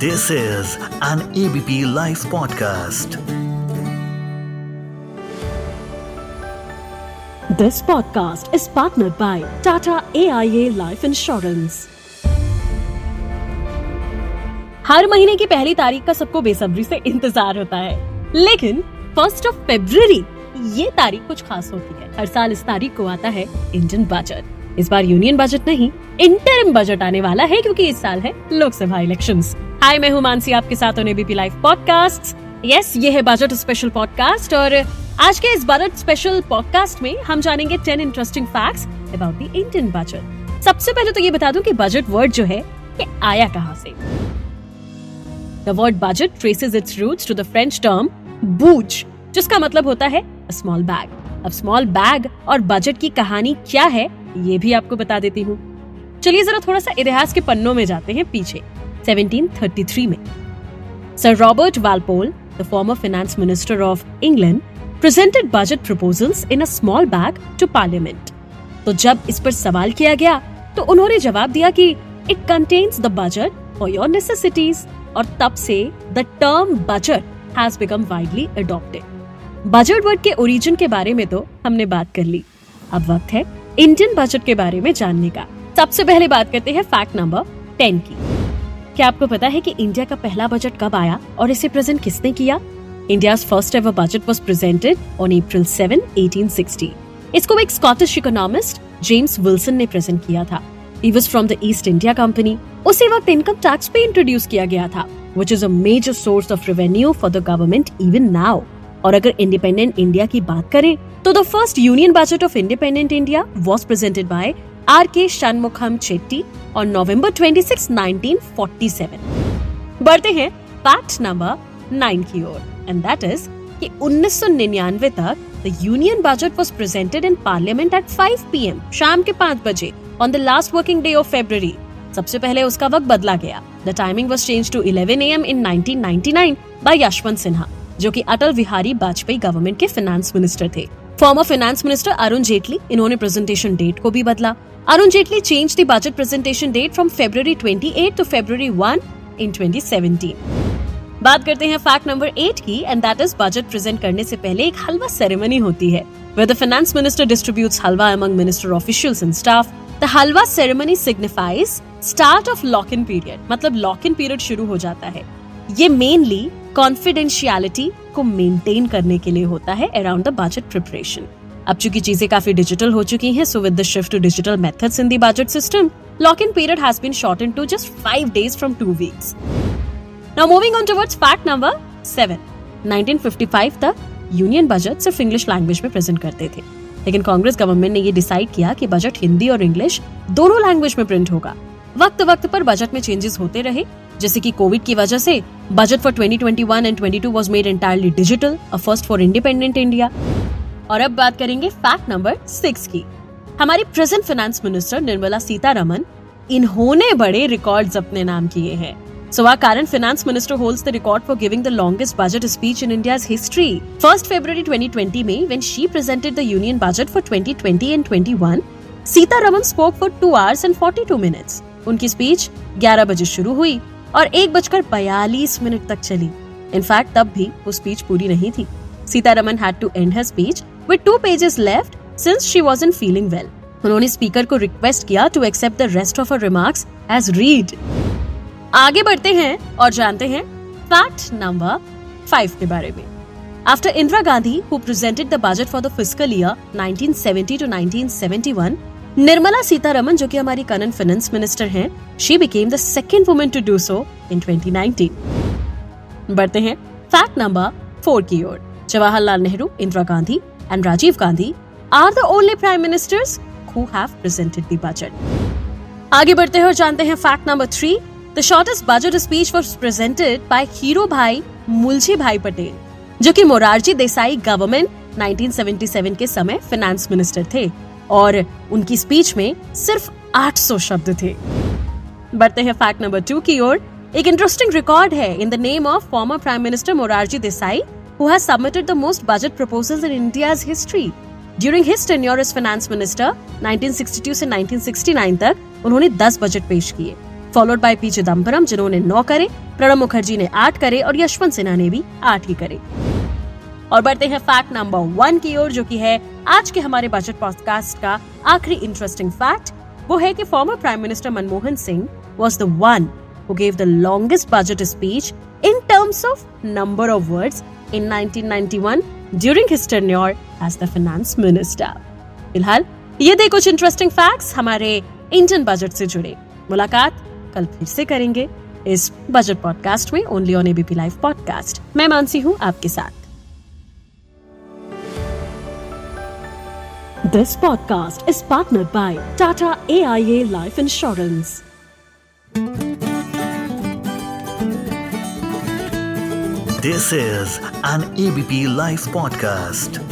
This is an ABP Life podcast. This podcast is partnered by Tata AIA Life Insurance. हर महीने की पहली तारीख का सबको बेसब्री से इंतज़ार होता है लेकिन फ़र्स्ट ऑफ़ फेब्रुवरी ये तारीख कुछ खास होती है हर साल इस तारीख को आता है इंडियन बजट इस बार यूनियन बजट नहीं इंटरिम बजट आने वाला है क्योंकि इस साल है लोकसभा इलेक्शंस हाय मैं हूँ मानसी, आपके साथ होने बीपी लाइव पॉडकास्ट यस ये है बजट स्पेशल पॉडकास्ट और आज के इस बजट स्पेशल पॉडकास्ट में हम जानेंगे ten interesting facts about the Indian budget सबसे पहले तो ये बता दूँ कि बजट वर्ड जो है, ये आया कहाँ से? The word budget traces its roots to the French term bouge जिसका मतलब होता है स्मॉल बैग अब स्मॉल बैग और बजट की कहानी क्या है ये भी आपको बता देती हूँ। चलिए जरा थोड़ा सा इतिहास के पन्नों में जाते हैं पीछे। 1733 में। Sir Robert Walpole the former finance minister of England presented budget proposals in a small bag to parliament तो जब इस पर सवाल किया गया तो उन्होंने जवाब दिया कि it contains the budget for your necessities और तब से the term budget has become widely adopted budget word के ओरिजिन के बारे में तो हमने बात कर ली। अब वक्त है इंडियन बजट के बारे में जानने का। सबसे पहले बात करते हैं फैक्ट नंबर टेन की। क्या आपको पता है कि इंडिया का पहला बजट कब आया और इसे प्रेजेंट किसने किया? India first ever budget was presented on April seven eighteen इसको एक स्कॉटिश इकोनॉमिस्ट जेम्स विल्सन ने प्रेजेंट किया था। Was from the East India Company. उसी वक्त इनकम टैक्स पे इंट्रोड्यूस किया गया था which is a major source of revenue for the government even now और अगर इंडिपेंडेंट इंडिया की बात करें तो the first union budget of independent India was presented by R K Shanmukham Chetty और नवंबर 26, 1947। बढ़ते हैं फैक्ट नंबर नाइन की ओर एंड दैट इज़ कि 1999 तक the union budget was presented in parliament at 5 PM शाम के 5 बजे on the last working day of February सबसे पहले उसका वक्त बदला गया। The timing was change to 11 AM in 1999 by Yashwant Sinha जो कि अटल बिहारी वाजपेयी गवर्नमेंट के फाइनेंस मिनिस्टर थे former finance minister Arun Jaitley, इन्होंने प्रेजेंटेशन डेट को भी बदला Arun Jaitley change the budget presentation date from February 28 to February 1 in 2017 बात करते हैं फैक्ट नंबर एट की and that is budget present करने से पहले एक हलवा सेरेमनी होती है, where the finance minister distributes halwa among minister officials and staff. The halwa ceremony signifies start of lock-in period. मतलब lock-in period शुरू हो जाता है ये मेनली कॉन्फिडेंशियलिटी को मेंटेन करने के लिए होता है अराउंड द बजट प्रिपरेशन अब चूँकि चीज़ें काफ़ी डिजिटल हो चुकी हैं so with the shift to digital methods in the budget system lock in period has been shorten to just five days from two weeks now moving on towards fact number seven 1955 तक union budget सिर्फ़ English language में present करते थे. लेकिन Congress government ने ये decide किया कि बजट हिंदी और इंग्लिश दोनों लैंग्वेज में प्रिंट होगा. वक्त वक्त पर बजट में चेंजेस होते रहे जैसे कि कोविड की वजह से budget for 2021 and 22 was made entirely digital a first for independent India और अब बात करेंगे फैक्ट नंबर सिक्स की हमारी present finance minister Nirmala Sitharaman इन्होंने बड़े रिकॉर्ड्स अपने नाम किए हैं So our current finance minister holds the record for giving the longest budget speech in India's history. 1st February 2020 में when she presented the union budget for 2020 and 21, Sitharaman spoke for 2 hours and 42 minutes. उनकी speech 11 बजे शुरू हुई और एक बजकर बयालीस minute तक चली। इनफैक्ट तब भी वो स्पीच पूरी नहीं थी। Sitharaman had to end her speech with two pages left since she wasn't feeling well उन्होंने स्पीकर को रिक्वेस्ट किया to accept the rest of her remarks as read आगे बढ़ते हैं और जानते हैं फैक्ट नंबर फाइव के बारे में। After Indira Gandhi who presented the budget for the physical year 1970 to 1971 Nirmala Sitharaman, जो कि हमारी करंट फाइनेंस मिनिस्टर हैं she became the second women to do so in 2019 बढ़ते हैं फैक्ट नंबर फोर की ओर। Jawaharlal Nehru, Indira Gandhi and Rajiv Gandhi are the only prime ministers who have presented the budget आगे बढ़ते हैं और जानते हैं fact number three the shortest budget speech was presented by Hirubhai Mulljibhai Patel जो कि Morarji Desai government 1977 के समय फाइनेंस मिनिस्टर थे। और उनकी स्पीच में सिर्फ़ 800 शब्द थे। बढ़ते हैं फैक्ट नंबर टू की ओर। एक इंटरेस्टिंग रिकॉर्ड है। In the name of former prime minister Morarji Desai who has submitted the most budget proposals in India's history during his tenure as finance minister 1962 से 1969 तक, उन्होंने 10 बजट पेश किए। Followed by P Chidambaram जिन्होंने नौ करे, प्रणब मुखर्जी ने आठ करे और यशवंत सिन्हा ने भी आठ ही करे। और बढ़ते हैं फैक्ट नंबर वन की ओर, जो कि है आज के हमारे बजट पॉडकास्ट का आखिरी इंटरेस्टिंग फैक्ट वो है कि former prime minister Manmohan Singh was the one who gave the longest budget speech in terms of number of words in 1991 during his tenure as the finance minister. फ़िलहाल, ये थे कुछ interesting facts हमारे Indian budget से जुड़े। मुलाकात कल फिर से करेंगे इस बजट पॉडकास्ट में only on ABP live podcast मैं मानसी हूँ आपके साथ। This podcast is partnered by Tata AIA Life Insurance. This is an ABP Life podcast.